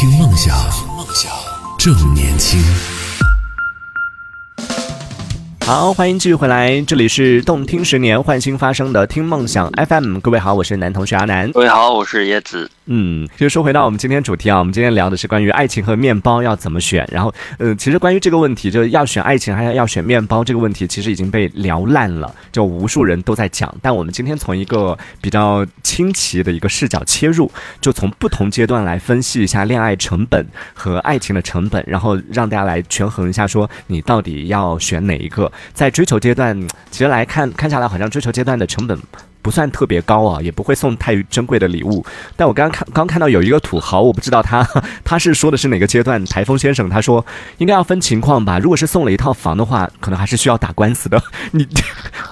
听梦想，正年轻。好，欢迎继续回来，这里是动听十年焕新发生的听梦想 FM。各位好，我是男同学阿南。各位好，我是叶子。嗯，就说回到我们今天主题啊，我们今天聊的是关于爱情和面包要怎么选。然后，呃，其实关于这个问题，就是要选爱情还是要选面包这个问题，其实已经被聊烂了，就无数人都在讲。但我们今天从一个比较清奇的一个视角切入，就从不同阶段来分析一下恋爱成本和爱情的成本，然后让大家来权衡一下，说你到底要选哪一个。在追求阶段，其实来看看下来，好像追求阶段的成本。不算特别高啊，也不会送太珍贵的礼物。但我刚刚看刚看到有一个土豪，我不知道他 他是说的是哪个阶段。台风先生他说应该要分情况吧。如果是送了一套房的话，可能还是需要打官司的。你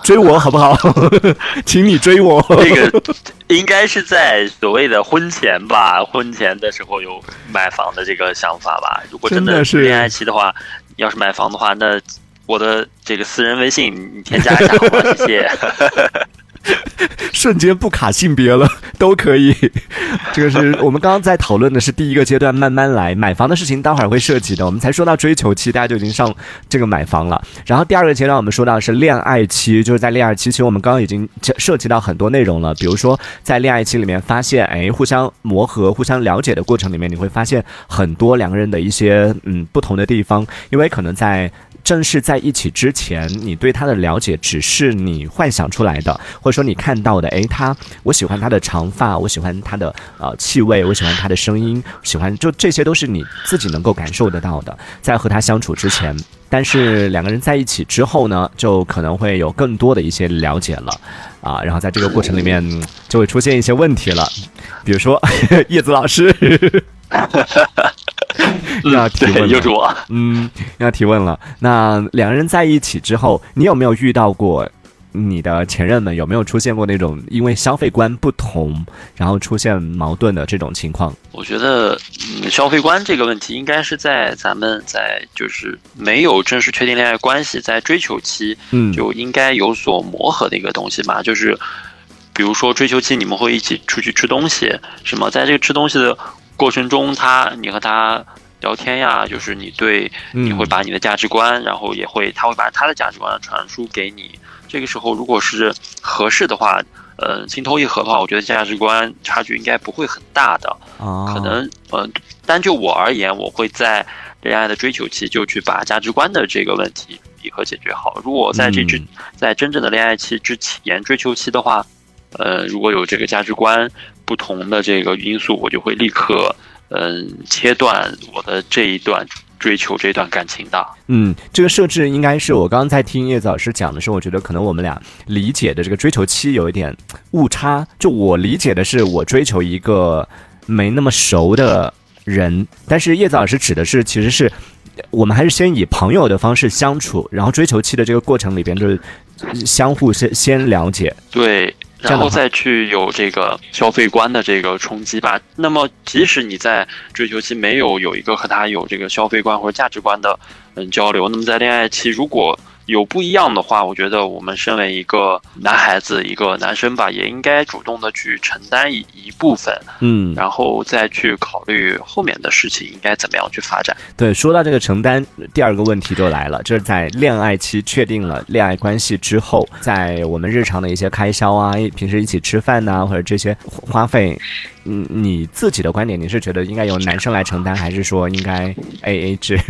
追我好不好？请你追我。这个应该是在所谓的婚前吧，婚前的时候有买房的这个想法吧。如果真的是恋爱期的话，要是买房的话，那我的这个私人微信你添加一下？谢谢。瞬间不卡性别了，都可以。这个是我们刚刚在讨论的是第一个阶段，慢慢来。买房的事情待会儿会涉及的，我们才说到追求期，大家就已经上这个买房了。然后第二个阶段，我们说到是恋爱期，就是在恋爱期，其实我们刚刚已经涉及到很多内容了。比如说在恋爱期里面，发现哎，互相磨合、互相了解的过程里面，你会发现很多两个人的一些嗯不同的地方，因为可能在。正式在一起之前，你对他的了解只是你幻想出来的，或者说你看到的。诶，他，我喜欢他的长发，我喜欢他的呃气味，我喜欢他的声音，喜欢就这些都是你自己能够感受得到的。在和他相处之前，但是两个人在一起之后呢，就可能会有更多的一些了解了，啊，然后在这个过程里面就会出现一些问题了，比如说 叶子老师。要提问，又是我。嗯，要提问了。那两个人在一起之后，你有没有遇到过你的前任们有没有出现过那种因为消费观不同，然后出现矛盾的这种情况？我觉得，嗯，消费观这个问题应该是在咱们在就是没有正式确定恋爱关系，在追求期，嗯，就应该有所磨合的一个东西吧。就是比如说追求期，你们会一起出去吃东西，什么？在这个吃东西的。过程中，他你和他聊天呀，就是你对，你会把你的价值观，然后也会他会把他的价值观传输给你。这个时候，如果是合适的话，呃，情投意合的话，我觉得价值观差距应该不会很大的。可能，呃，单就我而言，我会在恋爱的追求期就去把价值观的这个问题一和解决好。如果在这之在真正的恋爱期之前追求期的话，呃，如果有这个价值观。不同的这个因素，我就会立刻嗯切断我的这一段追求这段感情的。嗯，这个设置应该是我刚刚在听叶子老师讲的时候，我觉得可能我们俩理解的这个追求期有一点误差。就我理解的是，我追求一个没那么熟的人，但是叶子老师指的是，其实是我们还是先以朋友的方式相处，然后追求期的这个过程里边，就是相互先先了解。对。然后再去有这个消费观的这个冲击吧。那么，即使你在追求期没有有一个和他有这个消费观或者价值观的嗯交流，那么在恋爱期如果。有不一样的话，我觉得我们身为一个男孩子，一个男生吧，也应该主动的去承担一一部分，嗯，然后再去考虑后面的事情应该怎么样去发展。对，说到这个承担，第二个问题就来了，就是在恋爱期确定了恋爱关系之后，在我们日常的一些开销啊，平时一起吃饭呐，或者这些花费，嗯，你自己的观点，你是觉得应该由男生来承担，还是说应该 A A 制？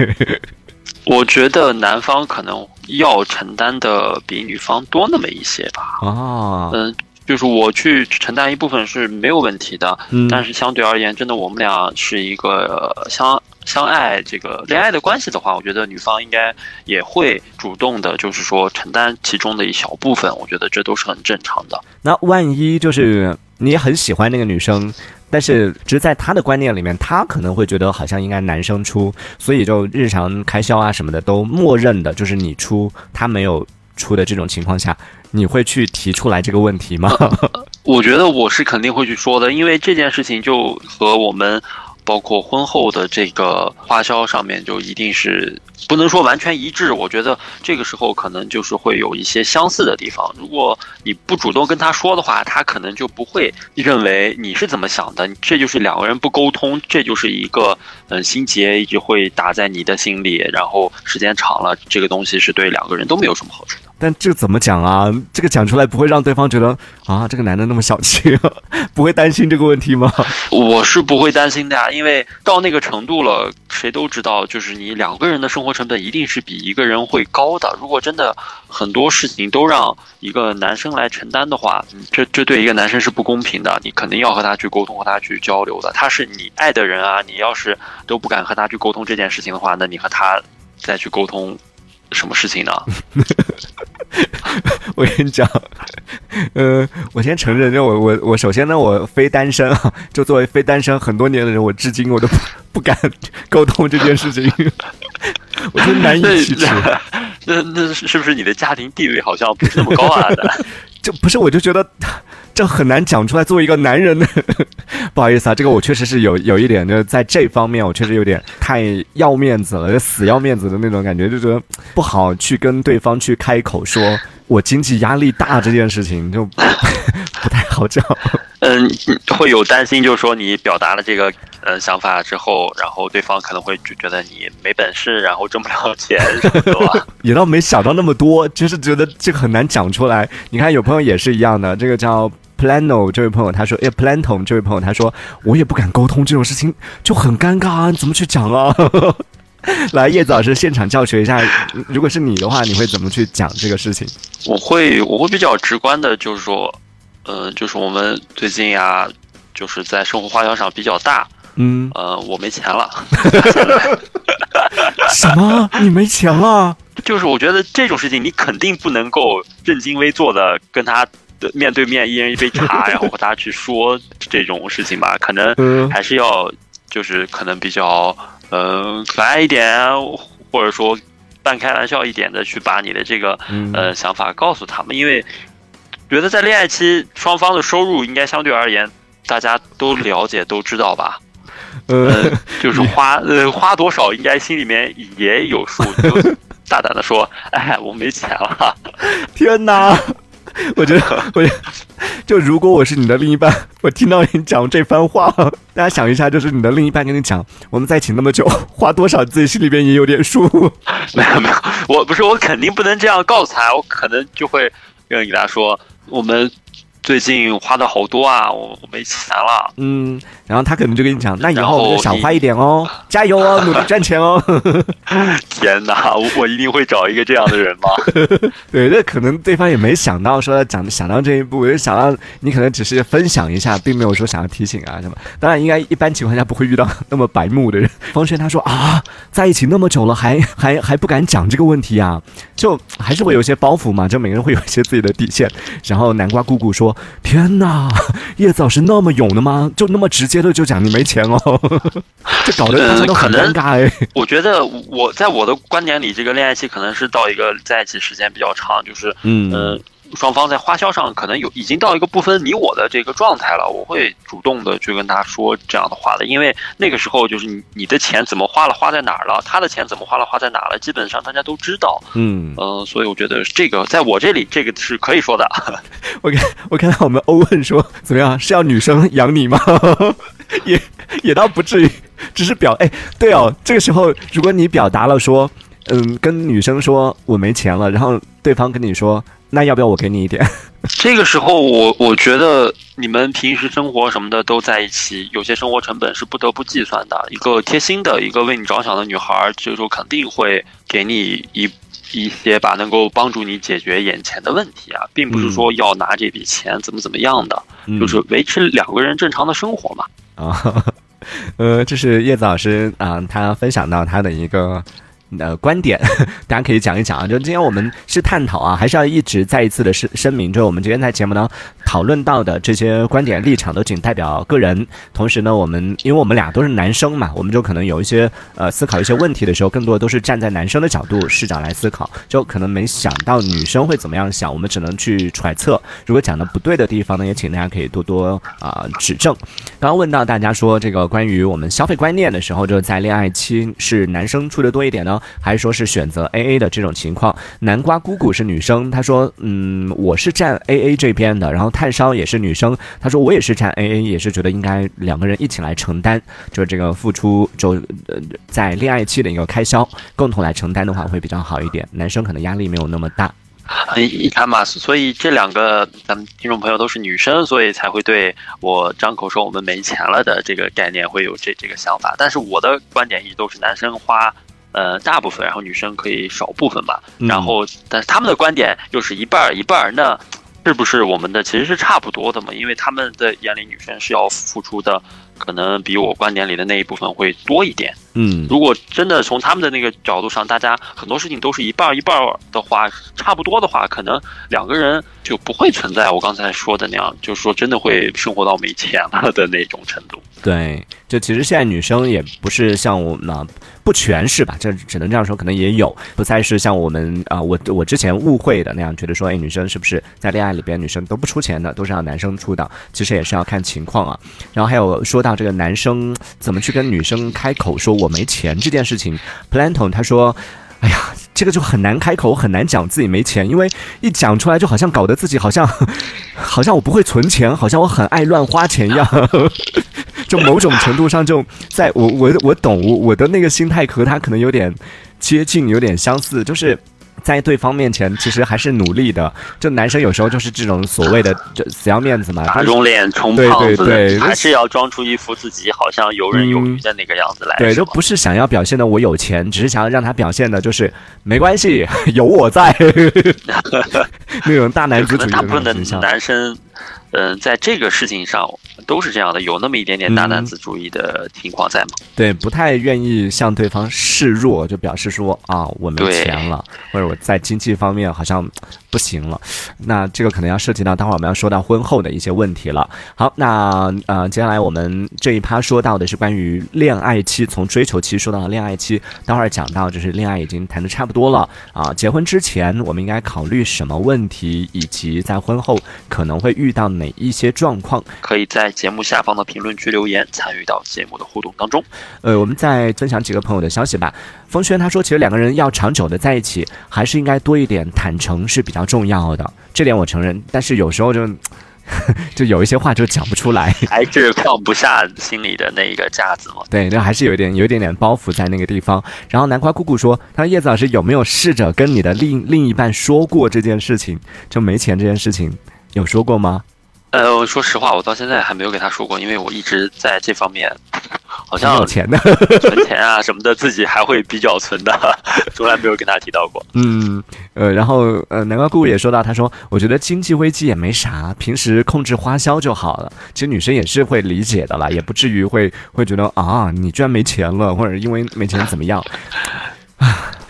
我觉得男方可能要承担的比女方多那么一些吧。啊，嗯，就是我去承担一部分是没有问题的。嗯，但是相对而言，真的我们俩是一个相相爱这个恋爱的关系的话，我觉得女方应该也会主动的，就是说承担其中的一小部分。我觉得这都是很正常的。那万一就是你很喜欢那个女生？但是，只是在他的观念里面，他可能会觉得好像应该男生出，所以就日常开销啊什么的都默认的就是你出，他没有出的这种情况下，你会去提出来这个问题吗？我觉得我是肯定会去说的，因为这件事情就和我们包括婚后的这个花销上面，就一定是不能说完全一致。我觉得这个时候可能就是会有一些相似的地方。如果你不主动跟他说的话，他可能就不会认为你是怎么想的。这就是两个人不沟通，这就是一个嗯心结一直会打在你的心里，然后时间长了，这个东西是对两个人都没有什么好处。但这怎么讲啊？这个讲出来不会让对方觉得啊，这个男的那么小气，不会担心这个问题吗？我是不会担心的呀，因为到那个程度了，谁都知道，就是你两个人的生活成本一定是比一个人会高的。如果真的很多事情都让一个男生来承担的话，这这对一个男生是不公平的。你肯定要和他去沟通，和他去交流的。他是你爱的人啊，你要是都不敢和他去沟通这件事情的话，那你和他再去沟通。什么事情呢？我跟你讲，呃，我先承认，就我我我首先呢，我非单身啊，就作为非单身很多年的人，我至今我都不不敢沟通这件事情，我真难以启齿。那那是不是你的家庭地位好像不是那么高啊？就不是，我就觉得。这很难讲出来。作为一个男人呢，不好意思啊，这个我确实是有有一点，就是在这方面我确实有点太要面子了，就死要面子的那种感觉，就觉得不好去跟对方去开口说我经济压力大这件事情，就 不太好讲。嗯，会有担心，就是说你表达了这个呃想法之后，然后对方可能会就觉得你没本事，然后挣不了钱，是吧？也倒没想到那么多，就是觉得这个很难讲出来。你看，有朋友也是一样的，这个叫。Plano 这位朋友他说：“哎，Planton 这位朋友他说，我也不敢沟通这种事情，就很尴尬啊，怎么去讲啊？来，叶子老师现场教学一下，如果是你的话，你会怎么去讲这个事情？我会，我会比较直观的，就是说，呃，就是我们最近呀，就是在生活花销上比较大，嗯，呃，我没钱了。什么？你没钱了？就是我觉得这种事情，你肯定不能够正襟危坐的跟他。”面对面，一人一杯茶，然后和大家去说这种事情吧，可能还是要就是可能比较嗯可爱一点，或者说半开玩笑一点的去把你的这个呃想法告诉他们，因为觉得在恋爱期双方的收入应该相对而言大家都了解都知道吧，呃，就是花呃花多少应该心里面也有数，就大胆的说，哎，我没钱了，天哪！我觉得，我觉得就如果我是你的另一半，我听到你讲这番话，大家想一下，就是你的另一半跟你讲，我们在一起那么久，花多少自己心里边也有点数。没有没有，我不是我肯定不能这样告诉他，我可能就会愿意给他说，我们。最近花的好多啊，我我没钱了。嗯，然后他可能就跟你讲，那以后我就少花一点哦，加油哦，努力赚钱哦。天哪，我一定会找一个这样的人吗？对，那可能对方也没想到说讲想到这一步，就想到你可能只是分享一下，并没有说想要提醒啊什么。当然，应该一般情况下不会遇到那么白目的人。方轩他说啊，在一起那么久了，还还还不敢讲这个问题啊，就还是会有些包袱嘛，就每个人会有一些自己的底线。然后南瓜姑姑说。天哪，叶子老师那么勇的吗？就那么直接的就讲你没钱哦，这搞得大家都很尴尬哎。我觉得我在我的观点里，这个恋爱期可能是到一个在一起时间比较长，就是嗯。双方在花销上可能有已经到一个不分你我的这个状态了，我会主动的去跟他说这样的话的，因为那个时候就是你你的钱怎么花了，花在哪儿了，他的钱怎么花了，花在哪了，基本上大家都知道。嗯嗯，所以我觉得这个在我这里这个是可以说的。我看我看到 我们欧问说怎么样是要女生养你吗？也也倒不至于，只是表哎对哦，这个时候如果你表达了说嗯跟女生说我没钱了，然后对方跟你说。那要不要我给你一点？这个时候，我我觉得你们平时生活什么的都在一起，有些生活成本是不得不计算的。一个贴心的、一个为你着想的女孩，这个时候肯定会给你一一些吧，能够帮助你解决眼前的问题啊，并不是说要拿这笔钱怎么怎么样的，就是维持两个人正常的生活嘛。啊，呃，这是叶子老师啊，他分享到他的一个。的，观点 大家可以讲一讲啊。就今天我们是探讨啊，还是要一直再一次的声声明，就是我们今天在节目呢讨论到的这些观点立场都仅代表个人。同时呢，我们因为我们俩都是男生嘛，我们就可能有一些呃思考一些问题的时候，更多都是站在男生的角度视角来思考，就可能没想到女生会怎么样想，我们只能去揣测。如果讲的不对的地方呢，也请大家可以多多啊指正。刚刚问到大家说这个关于我们消费观念的时候，就在恋爱期是男生出的多一点呢，还是说是选择 A A 的这种情况？南瓜姑姑是女生，她说嗯我是站 A A 这边的，然后炭烧也是女生，她说我也是站 A A，也是觉得应该两个人一起来承担，就是这个付出就呃在恋爱期的一个开销，共同来承担的话会比较好一点，男生可能压力没有那么大。你看嘛，所以这两个咱们听众朋友都是女生，所以才会对我张口说我们没钱了的这个概念会有这这个想法。但是我的观点一直都是男生花呃大部分，然后女生可以少部分吧。然后，但是他们的观点又是一半儿一半儿，那是不是我们的其实是差不多的嘛？因为他们的眼里女生是要付出的。可能比我观点里的那一部分会多一点。嗯，如果真的从他们的那个角度上，大家很多事情都是一半一半的话，差不多的话，可能两个人就不会存在我刚才说的那样，就是说真的会生活到没钱了的那种程度。对，就其实现在女生也不是像我们。不全是吧，这只能这样说，可能也有，不再是像我们啊，我我之前误会的那样，觉得说，哎，女生是不是在恋爱里边，女生都不出钱的，都是让男生出的？其实也是要看情况啊。然后还有说到这个男生怎么去跟女生开口说我我没钱这件事情，Planton 他说，哎呀，这个就很难开口，很难讲自己没钱，因为一讲出来就好像搞得自己好像，好像我不会存钱，好像我很爱乱花钱一样。就某种程度上，就在我我我懂我我的那个心态和他可能有点接近，有点相似，就是在对方面前其实还是努力的。就男生有时候就是这种所谓的就死要面子嘛，打肿脸充胖子，还是要装出一副自己好像游刃有余的那个样子来。对，就不是想要表现的我有钱，只是想要让他表现的就是没关系，有我在，那种大男子主义的男生。嗯，在这个事情上都是这样的，有那么一点点大男子主义的情况在吗？对，不太愿意向对方示弱，就表示说啊，我没钱了，或者我在经济方面好像不行了。那这个可能要涉及到待会儿我们要说到婚后的一些问题了。好，那呃，接下来我们这一趴说到的是关于恋爱期，从追求期说到了恋爱期，待会儿讲到就是恋爱已经谈的差不多了啊，结婚之前我们应该考虑什么问题，以及在婚后可能会遇到。哪一些状况可以在节目下方的评论区留言，参与到节目的互动当中？呃，我们再分享几个朋友的消息吧。冯轩他说，其实两个人要长久的在一起，还是应该多一点坦诚是比较重要的。这点我承认，但是有时候就 就有一些话就讲不出来，还是放不下心里的那个架子嘛。对，就还是有一点有一点点包袱在那个地方。然后南瓜姑姑说，他说叶子老师有没有试着跟你的另另一半说过这件事情？就没钱这件事情，有说过吗？呃，说实话，我到现在还没有给他说过，因为我一直在这方面，好像有钱的存钱啊什么的，自己还会比较存的，从来没有跟他提到过。嗯，呃，然后呃，南瓜姑姑也说到，他说，我觉得经济危机也没啥，平时控制花销就好了。其实女生也是会理解的啦，也不至于会会觉得啊，你居然没钱了，或者因为没钱怎么样啊。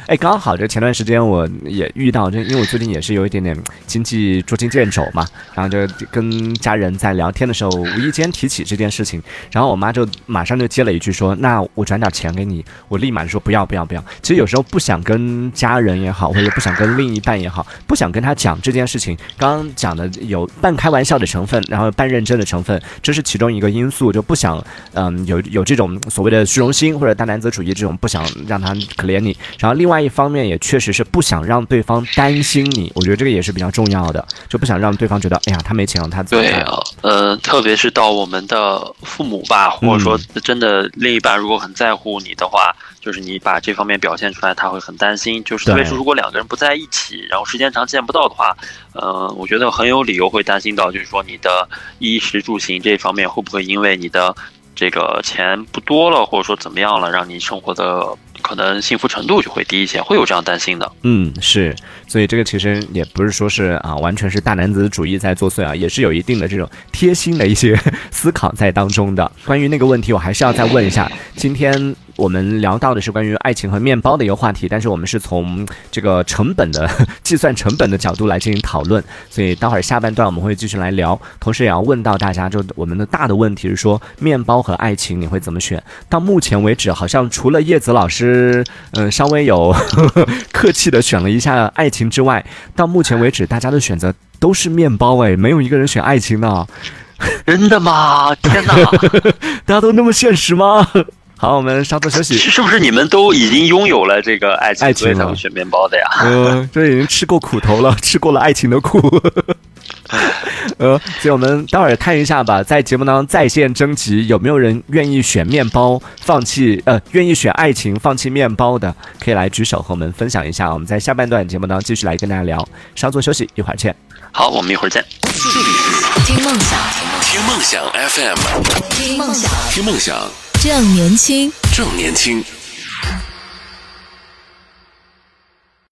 哎，刚好就前段时间我也遇到，就因为我最近也是有一点点经济捉襟见肘嘛，然后就跟家人在聊天的时候，无意间提起这件事情，然后我妈就马上就接了一句说：“那我转点钱给你。”我立马就说：“不要不要不要。”其实有时候不想跟家人也好，或者不想跟另一半也好，不想跟他讲这件事情，刚刚讲的有半开玩笑的成分，然后半认真的成分，这是其中一个因素，就不想嗯有有这种所谓的虚荣心或者大男子主义这种，不想让他可怜你，然后另外。另一方面也确实是不想让对方担心你，我觉得这个也是比较重要的，就不想让对方觉得，哎呀，他没钱了，他对啊，呃，特别是到我们的父母吧，或者说真的另一半如果很在乎你的话，就是你把这方面表现出来，他会很担心。就是特别是如果两个人不在一起，然后时间长见不到的话，呃，我觉得很有理由会担心到，就是说你的衣食住行这方面会不会因为你的这个钱不多了，或者说怎么样了，让你生活的。可能幸福程度就会低一些，会有这样担心的。嗯，是，所以这个其实也不是说是啊，完全是大男子主义在作祟啊，也是有一定的这种贴心的一些 思考在当中的。关于那个问题，我还是要再问一下，今天我们聊到的是关于爱情和面包的一个话题，但是我们是从这个成本的计算成本的角度来进行讨论，所以待会儿下半段我们会继续来聊，同时也要问到大家，就我们的大的问题是说，面包和爱情你会怎么选？到目前为止，好像除了叶子老师，嗯，稍微有 客气的选了一下爱情之外，到目前为止，大家的选择都是面包，哎，没有一个人选爱情的。真的吗？天哪！大家都那么现实吗？好，我们稍作休息。是不是你们都已经拥有了这个爱情，所以才会选面包的呀？嗯，这已经吃过苦头了，吃过了爱情的苦。呃，所以我们待会儿看一下吧，在节目当中在线征集，有没有人愿意选面包，放弃呃，愿意选爱情，放弃面包的，可以来举手和我们分享一下。我们在下半段节目当中继续来跟大家聊。稍作休息，一会儿见。好，我们一会儿见。这里是听梦想，听梦想 FM，听梦想，听梦想，正年轻，正年轻。